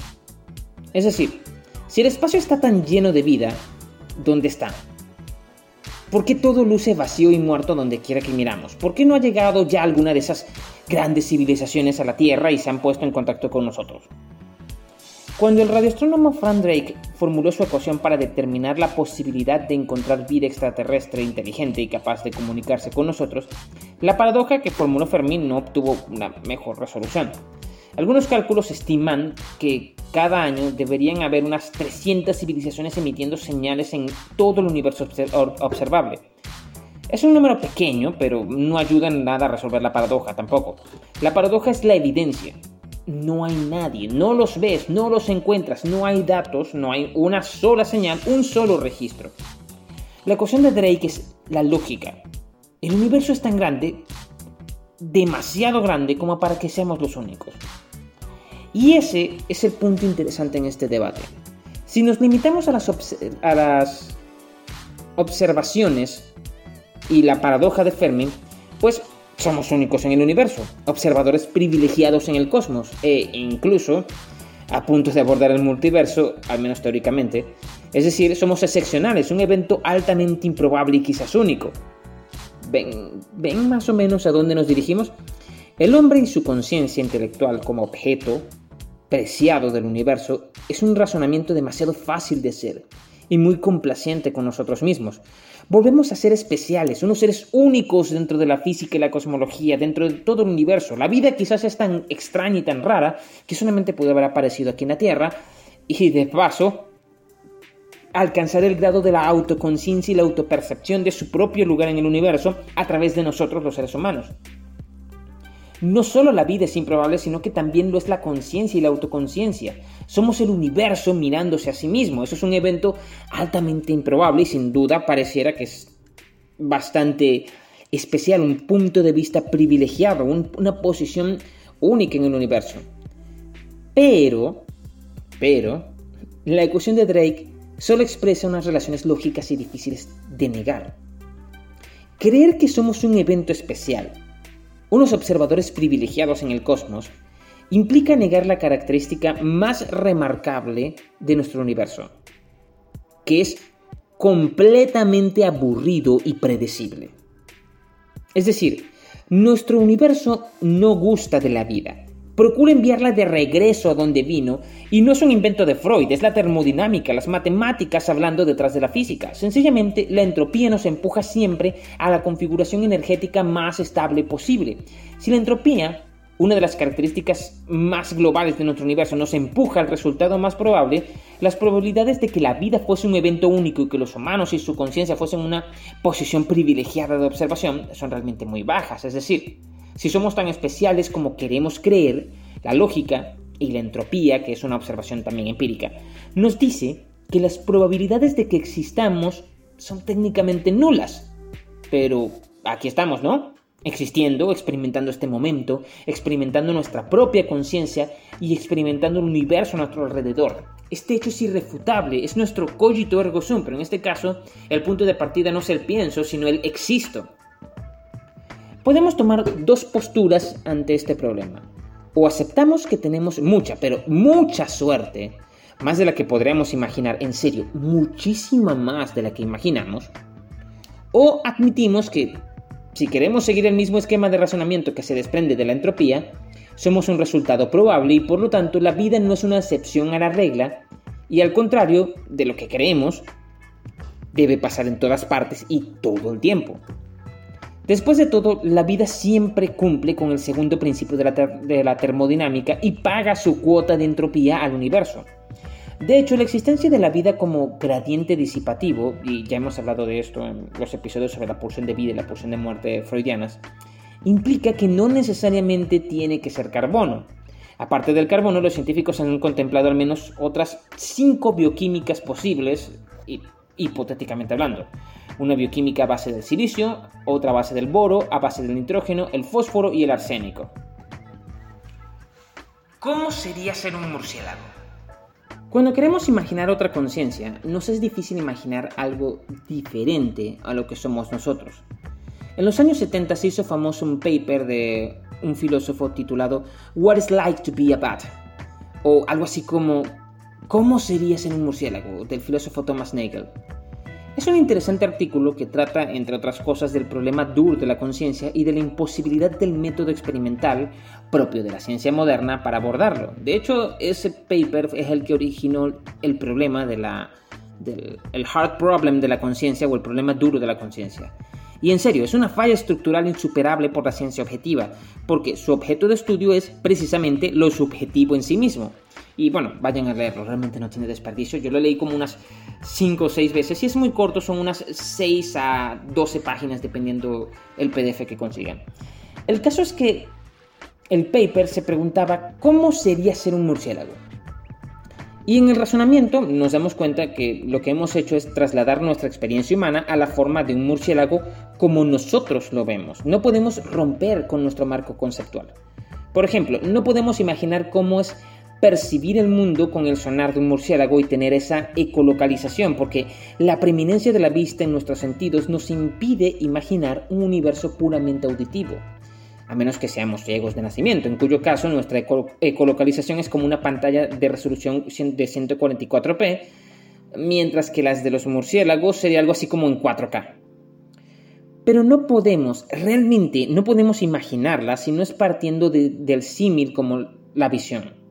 Es decir, si el espacio está tan lleno de vida, ¿dónde está? ¿Por qué todo luce vacío y muerto donde quiera que miramos? ¿Por qué no ha llegado ya alguna de esas grandes civilizaciones a la Tierra y se han puesto en contacto con nosotros? Cuando el radioastrónomo Frank Drake formuló su ecuación para determinar la posibilidad de encontrar vida extraterrestre inteligente y capaz de comunicarse con nosotros, la paradoja que formuló Fermín no obtuvo una mejor resolución. Algunos cálculos estiman que cada año deberían haber unas 300 civilizaciones emitiendo señales en todo el universo observable. Es un número pequeño, pero no ayuda en nada a resolver la paradoja tampoco. La paradoja es la evidencia, no hay nadie, no los ves, no los encuentras, no hay datos, no hay una sola señal, un solo registro. La ecuación de Drake es la lógica. El universo es tan grande, demasiado grande como para que seamos los únicos. Y ese es el punto interesante en este debate. Si nos limitamos a las, observaciones y la paradoja de Fermi, pues somos únicos en el universo, observadores privilegiados en el cosmos e incluso a punto de abordar el multiverso, al menos teóricamente. Es decir, somos excepcionales, un evento altamente improbable y quizás único. ¿Ven, ¿Ven más o menos a dónde nos dirigimos? El hombre y su conciencia intelectual como objeto preciado del universo es un razonamiento demasiado fácil de hacer y muy complaciente con nosotros mismos. Volvemos a ser especiales, unos seres únicos dentro de la física y la cosmología, dentro de todo el universo. La vida quizás es tan extraña y tan rara que solamente puede haber aparecido aquí en la Tierra y de paso alcanzar el grado de la autoconciencia y la autopercepción de su propio lugar en el universo a través de nosotros los seres humanos. No solo la vida es improbable, sino que también lo es la conciencia y la autoconciencia. Somos el universo mirándose a sí mismo. Eso es un evento altamente improbable y sin duda pareciera que es bastante especial, un punto de vista privilegiado, una posición única en el universo. Pero, pero, la ecuación de Drake solo expresa unas relaciones lógicas y difíciles de negar. Creer que somos un evento especial, unos observadores privilegiados en el cosmos, implica negar la característica más remarcable de nuestro universo, que es completamente aburrido y predecible. Es decir, nuestro universo no gusta de la vida, procura enviarla de regreso a donde vino y no es un invento de Freud, es la termodinámica, las matemáticas hablando detrás de la física. Sencillamente, la entropía nos empuja siempre a la configuración energética más estable posible. Si la entropía, una de las características más globales de nuestro universo, nos empuja al resultado más probable, las probabilidades de que la vida fuese un evento único y que los humanos y su conciencia fuesen una posición privilegiada de observación son realmente muy bajas. Es decir, si somos tan especiales como queremos creer, la lógica y la entropía, que es una observación también empírica, nos dice que las probabilidades de que existamos son técnicamente nulas. Pero aquí estamos, ¿no? existiendo, experimentando este momento, experimentando nuestra propia conciencia y experimentando el universo a nuestro alrededor. Este hecho es irrefutable, es nuestro cogito ergo sum, pero en este caso el punto de partida no es el pienso, sino el existo. Podemos tomar dos posturas ante este problema. O aceptamos que tenemos mucha, pero mucha suerte, más de la que podríamos imaginar, en serio, muchísima más de la que imaginamos, o admitimos que si queremos seguir el mismo esquema de razonamiento que se desprende de la entropía, somos un resultado probable y por lo tanto la vida no es una excepción a la regla y al contrario de lo que creemos, debe pasar en todas partes y todo el tiempo. Después de todo, la vida siempre cumple con el segundo principio de la, termodinámica y paga su cuota de entropía al universo. De hecho, la existencia de la vida como gradiente disipativo, y ya hemos hablado de esto en los episodios sobre la pulsión de vida y la pulsión de muerte freudianas, implica que no necesariamente tiene que ser carbono. Aparte del carbono, los científicos han contemplado al menos otras cinco bioquímicas posibles, hipotéticamente hablando. Una bioquímica a base del silicio, otra a base del boro, a base del nitrógeno, el fósforo y el arsénico. ¿Cómo sería ser un murciélago? Cuando queremos imaginar otra conciencia, nos es difícil imaginar algo diferente a lo que somos nosotros. En los años 70 se hizo famoso un paper de un filósofo titulado What is like to be a bat? o algo así como ¿Cómo sería ser un murciélago? del filósofo Thomas Nagel. Es un interesante artículo que trata, entre otras cosas, del problema duro de la conciencia y de la imposibilidad del método experimental propio de la ciencia moderna para abordarlo. De hecho, ese paper es el que originó el problema de la, del el hard problem de la conciencia o el problema duro de la conciencia. Y en serio, es una falla estructural insuperable por la ciencia objetiva, porque su objeto de estudio es precisamente lo subjetivo en sí mismo. Y bueno, vayan a leerlo, realmente no tiene desperdicio. Yo lo leí como unas 5 o 6 veces. Si es muy corto, son unas 6 a 12 páginas, dependiendo el PDF que consigan. El caso es que el paper se preguntaba cómo sería ser un murciélago. Y en el razonamiento nos damos cuenta que lo que hemos hecho es trasladar nuestra experiencia humana a la forma de un murciélago como nosotros lo vemos. No podemos romper con nuestro marco conceptual. Por ejemplo, no podemos imaginar cómo es percibir el mundo con el sonar de un murciélago y tener esa ecolocalización, porque la preeminencia de la vista en nuestros sentidos nos impide imaginar un universo puramente auditivo, a menos que seamos ciegos de nacimiento, en cuyo caso nuestra ecolocalización es como una pantalla de resolución de 144p, mientras que las de los murciélagos sería algo así como en 4K. Pero no podemos, realmente no podemos imaginarla si no es partiendo del símil como la visión.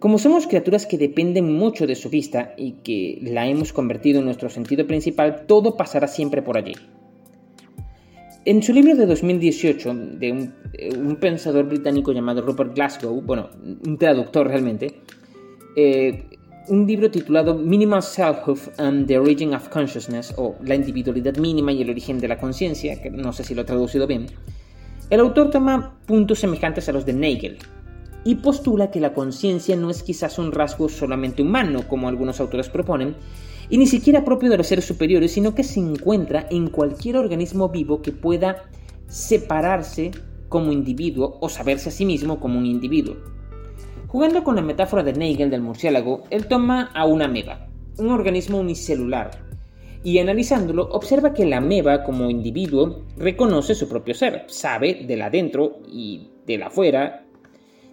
Como somos criaturas que dependen mucho de su vista y que la hemos convertido en nuestro sentido principal, todo pasará siempre por allí. En su libro de 2018, de un, pensador británico llamado Rupert Glasgow, bueno, un traductor realmente, eh, un libro titulado Minimal Selfhood and the Origin of Consciousness, o La individualidad mínima y el origen de la conciencia, que no sé si lo he traducido bien, el autor toma puntos semejantes a los de Nagel, y postula que la conciencia no es quizás un rasgo solamente humano, como algunos autores proponen, y ni siquiera propio de los seres superiores, sino que se encuentra en cualquier organismo vivo que pueda separarse como individuo o saberse a sí mismo como un individuo. Jugando con la metáfora de Nagel del murciélago, él toma a una ameba, un organismo unicelular, y analizándolo observa que la ameba como individuo reconoce su propio ser, sabe del adentro y del afuera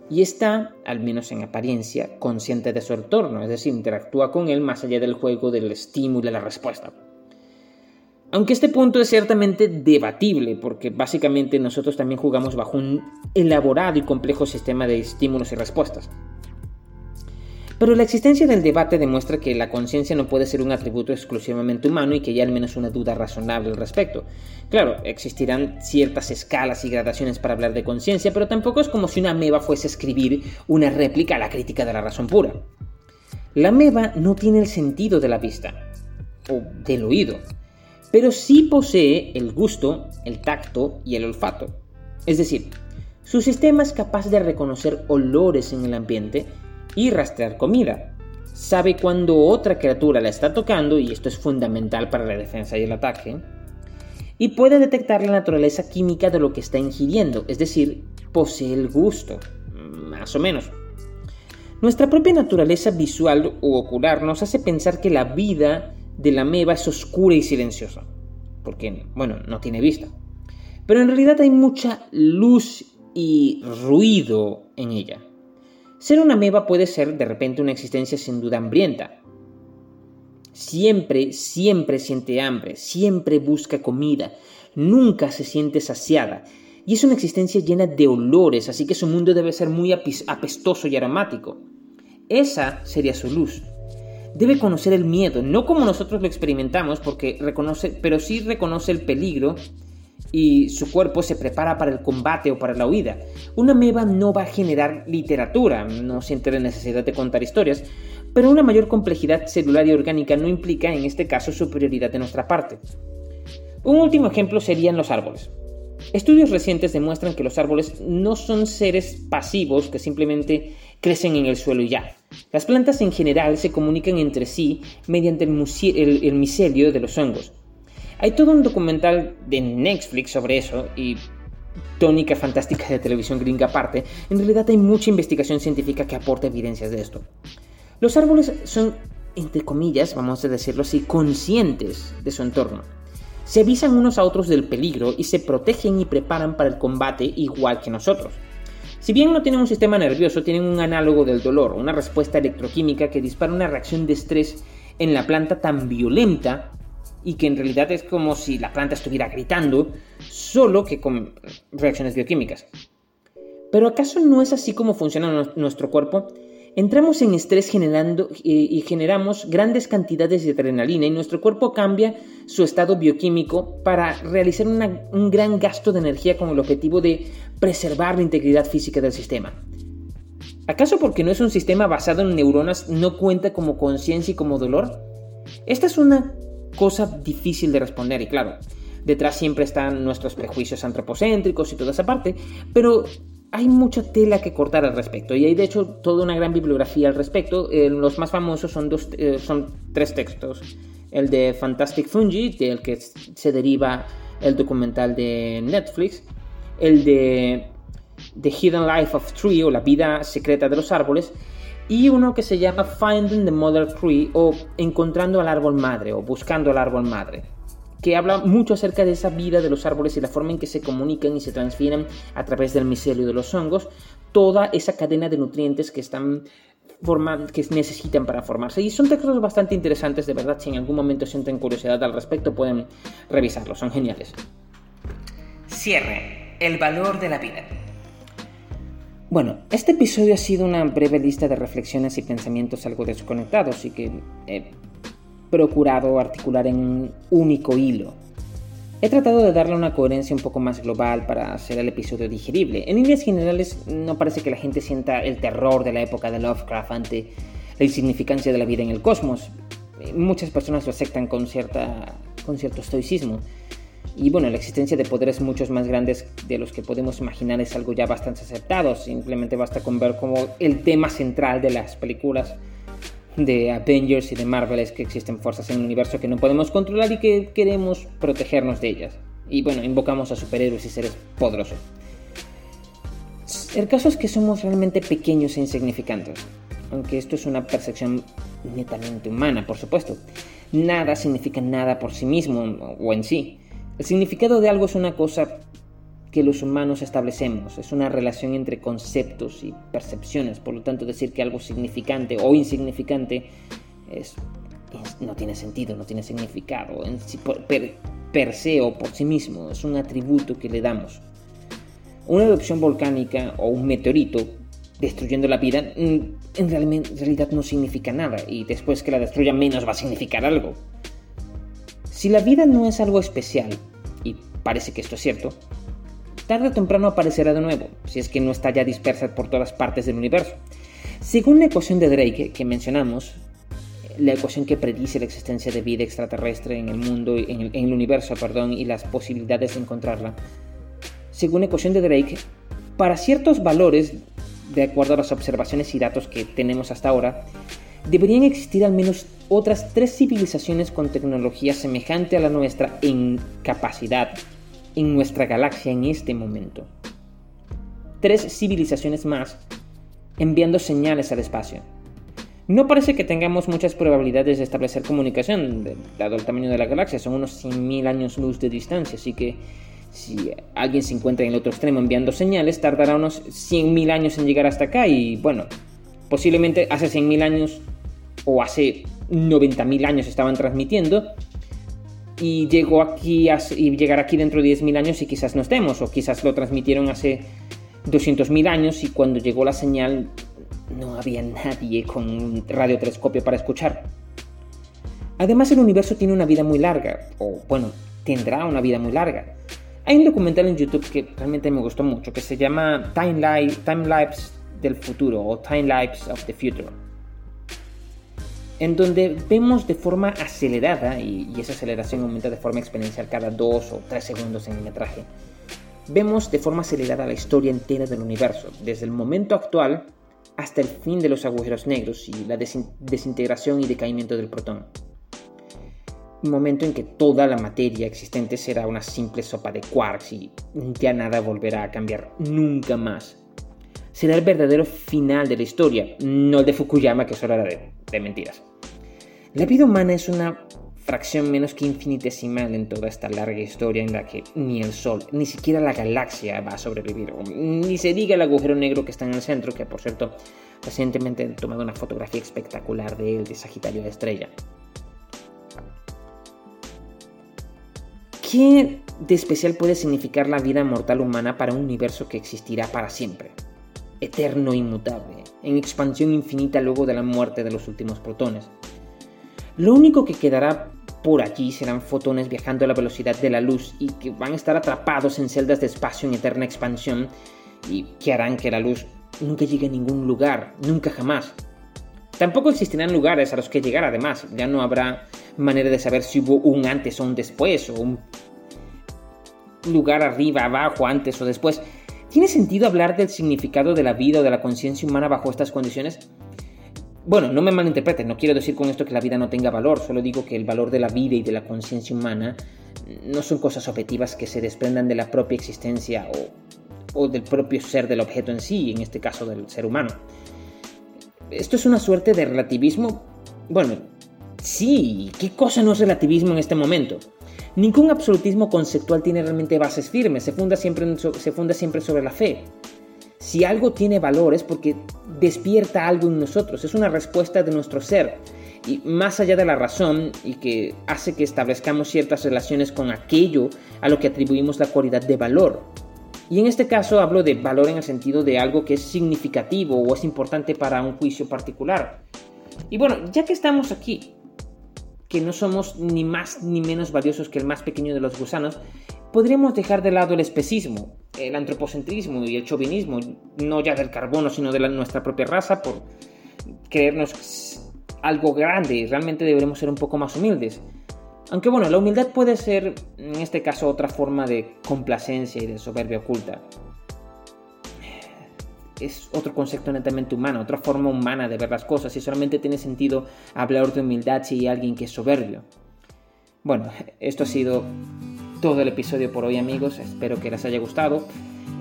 y está, al menos en apariencia, consciente de su entorno, es decir, interactúa con él más allá del juego del estímulo y la respuesta. Aunque este punto es ciertamente debatible, porque básicamente nosotros también jugamos bajo un elaborado y complejo sistema de estímulos y respuestas. Pero la existencia del debate demuestra que la conciencia no puede ser un atributo exclusivamente humano y que hay al menos una duda razonable al respecto. Claro, existirán ciertas escalas y gradaciones para hablar de conciencia, pero tampoco es como si una ameba fuese a escribir una réplica a la crítica de la razón pura. La ameba no tiene el sentido de la vista, o del oído, pero sí posee el gusto, el tacto y el olfato. Es decir, su sistema es capaz de reconocer olores en el ambiente y rastrear comida. Sabe cuando otra criatura la está tocando, y esto es fundamental para la defensa y el ataque. y puede detectar la naturaleza química de lo que está ingiriendo, es decir, posee el gusto, más o menos. Nuestra propia naturaleza visual u ocular nos hace pensar que la vida de la ameba es oscura y silenciosa, porque, bueno, no tiene vista. Pero en realidad hay mucha luz y ruido en ella. Ser una ameba puede ser de repente una existencia sin duda hambrienta. Siempre, siempre siente hambre, siempre busca comida, nunca se siente saciada y es una existencia llena de olores, así que su mundo debe ser muy apestoso y aromático. Esa sería su luz. Debe conocer el miedo, no como nosotros lo experimentamos, porque reconoce, pero sí reconoce el peligro y su cuerpo se prepara para el combate o para la huida. Una meba no va a generar literatura, no siente la necesidad de contar historias, pero una mayor complejidad celular y orgánica no implica en este caso superioridad de nuestra parte. Un último ejemplo serían los árboles. Estudios recientes demuestran que los árboles no son seres pasivos que simplemente crecen en el suelo y ya. Las plantas en general se comunican entre sí mediante el, micelio de los hongos. Hay todo un documental de Netflix sobre eso y tónica fantástica de televisión gringa aparte, en realidad hay mucha investigación científica que aporta evidencias de esto. Los árboles son, entre comillas, vamos a decirlo así, conscientes de su entorno se avisan unos a otros del peligro y se protegen y preparan para el combate igual que nosotros. Si bien no tienen un sistema nervioso, tienen un análogo del dolor, una respuesta electroquímica que dispara una reacción de estrés en la planta tan violenta y que en realidad es como si la planta estuviera gritando, solo que con reacciones bioquímicas. Pero ¿acaso no es así como funciona nuestro cuerpo? Entramos en estrés generando y generamos grandes cantidades de adrenalina y nuestro cuerpo cambia su estado bioquímico para realizar un gran gasto de energía con el objetivo de preservar la integridad física del sistema. ¿Acaso porque no es un sistema basado en neuronas no cuenta como conciencia y como dolor? Esta es una cosa difícil de responder y claro, detrás siempre están nuestros prejuicios antropocéntricos y toda esa parte, pero hay mucha tela que cortar al respecto y hay de hecho toda una gran bibliografía al respecto. Eh, los más famosos son, dos, eh, son tres textos. El de Fantastic Fungi, del que se deriva el documental de Netflix. El de The Hidden Life of Tree o La vida secreta de los árboles. Y uno que se llama Finding the Mother Tree o Encontrando al árbol madre o Buscando al árbol madre que habla mucho acerca de esa vida de los árboles y la forma en que se comunican y se transfieren a través del micelio de los hongos, toda esa cadena de nutrientes que están que necesitan para formarse. Y son textos bastante interesantes, de verdad, si en algún momento sienten curiosidad al respecto, pueden revisarlos, son geniales. Cierre, el valor de la vida. Bueno, este episodio ha sido una breve lista de reflexiones y pensamientos algo desconectados y que procurado articular en un único hilo. He tratado de darle una coherencia un poco más global para hacer el episodio digerible. En líneas generales, no parece que la gente sienta el terror de la época de Lovecraft ante la insignificancia de la vida en el cosmos. Muchas personas lo aceptan con, cierta, con cierto estoicismo. Y bueno, la existencia de poderes muchos más grandes de los que podemos imaginar es algo ya bastante aceptado. Simplemente basta con ver como el tema central de las películas de Avengers y de Marvel es que existen fuerzas en el universo que no podemos controlar y que queremos protegernos de ellas. Y bueno, invocamos a superhéroes y seres poderosos. El caso es que somos realmente pequeños e insignificantes, aunque esto es una percepción netamente humana, por supuesto. Nada significa nada por sí mismo o en sí. El significado de algo es una cosa que los humanos establecemos. Es una relación entre conceptos y percepciones. Por lo tanto, decir que algo significante o insignificante es, no tiene sentido, no tiene significado en per, se o por sí mismo. Es un atributo que le damos. Una erupción volcánica o un meteorito destruyendo la vida mm, en realidad no significa nada y después que la destruya menos va a significar algo. Si la vida no es algo especial, y parece que esto es cierto, tarde o temprano aparecerá de nuevo, si es que no está ya dispersa por todas partes del universo. Según la ecuación de Drake que mencionamos, la ecuación que predice la existencia de vida extraterrestre en el mundo, en el, en el universo, perdón, y las posibilidades de encontrarla, según la ecuación de Drake, para ciertos valores, de acuerdo a las observaciones y datos que tenemos hasta ahora, deberían existir al menos otras tres civilizaciones con tecnología semejante a la nuestra en capacidad en nuestra galaxia en este momento. Tres civilizaciones más enviando señales al espacio. No parece que tengamos muchas probabilidades de establecer comunicación, dado el tamaño de la galaxia, son unos 100.000 años luz de distancia, así que si alguien se encuentra en el otro extremo enviando señales, tardará unos 100.000 años en llegar hasta acá y bueno, posiblemente hace 100.000 años o hace 90.000 años estaban transmitiendo y llegó aquí y llegará aquí dentro de 10.000 años y quizás no estemos o quizás lo transmitieron hace 200.000 años y cuando llegó la señal no había nadie con un radiotelescopio para escuchar. Además el universo tiene una vida muy larga, o bueno, tendrá una vida muy larga. Hay un documental en YouTube que realmente me gustó mucho, que se llama Time Lapse del Futuro o Time Lapse of the Future, en donde vemos de forma acelerada, y, esa aceleración aumenta de forma exponencial cada 2 o 3 segundos en el metraje, vemos de forma acelerada la historia entera del universo, desde el momento actual hasta el fin de los agujeros negros y la desintegración y decaimiento del protón un momento en que toda la materia existente será una simple sopa de quarks y ya nada volverá a cambiar nunca más. Será el verdadero final de la historia, no el de Fukuyama que solo era de, mentiras. La vida humana es una fracción menos que infinitesimal en toda esta larga historia en la que ni el Sol, ni siquiera la galaxia va a sobrevivir, ni se diga el agujero negro que está en el centro, que por cierto recientemente he tomado una fotografía espectacular de él, de Sagitario de Estrella. ¿Qué de especial puede significar la vida mortal humana para un universo que existirá para siempre? Eterno e inmutable, en expansión infinita luego de la muerte de los últimos protones. Lo único que quedará por allí serán fotones viajando a la velocidad de la luz y que van a estar atrapados en celdas de espacio en eterna expansión y que harán que la luz nunca llegue a ningún lugar, nunca jamás. Tampoco existirán lugares a los que llegar además, ya no habrá manera de saber si hubo un antes o un después, o un lugar arriba, abajo, antes o después. ¿Tiene sentido hablar del significado de la vida o de la conciencia humana bajo estas condiciones? Bueno, no me malinterpreten, no quiero decir con esto que la vida no tenga valor, solo digo que el valor de la vida y de la conciencia humana no son cosas objetivas que se desprendan de la propia existencia o, o del propio ser del objeto en sí, en este caso del ser humano. Esto es una suerte de relativismo, bueno, Sí, ¿qué cosa no es relativismo en este momento? Ningún absolutismo conceptual tiene realmente bases firmes, se funda, siempre, se funda siempre sobre la fe. Si algo tiene valor es porque despierta algo en nosotros, es una respuesta de nuestro ser, y más allá de la razón y que hace que establezcamos ciertas relaciones con aquello a lo que atribuimos la cualidad de valor. Y en este caso hablo de valor en el sentido de algo que es significativo o es importante para un juicio particular. Y bueno, ya que estamos aquí, que no somos ni más ni menos valiosos que el más pequeño de los gusanos, podríamos dejar de lado el especismo, el antropocentrismo y el chauvinismo, no ya del carbono, sino de nuestra propia raza, por creernos algo grande. Realmente deberemos ser un poco más humildes. Aunque bueno, la humildad puede ser, en este caso, otra forma de complacencia y de soberbia oculta es otro concepto netamente humano, otra forma humana de ver las cosas y solamente tiene sentido hablar de humildad si hay alguien que es soberbio. Bueno, esto ha sido todo el episodio por hoy amigos, espero que les haya gustado.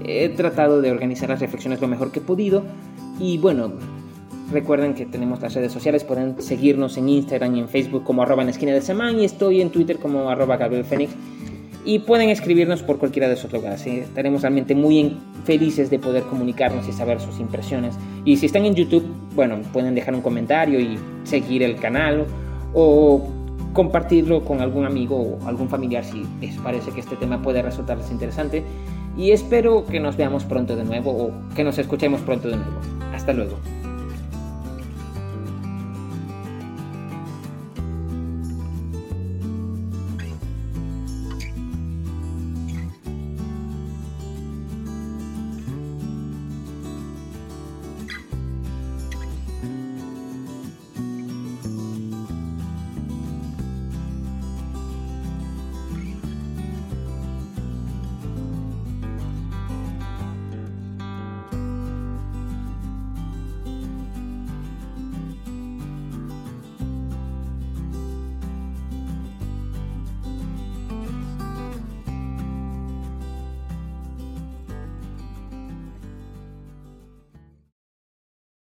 He tratado de organizar las reflexiones lo mejor que he podido y bueno, recuerden que tenemos las redes sociales, pueden seguirnos en Instagram y en Facebook como arroba en esquina de semana y estoy en Twitter como arroba Gabriel Fénix y pueden escribirnos por cualquiera de esos lugares. Estaremos realmente muy felices de poder comunicarnos y saber sus impresiones. Y si están en YouTube, bueno, pueden dejar un comentario y seguir el canal o compartirlo con algún amigo o algún familiar si les parece que este tema puede resultarles interesante. Y espero que nos veamos pronto de nuevo o que nos escuchemos pronto de nuevo. Hasta luego.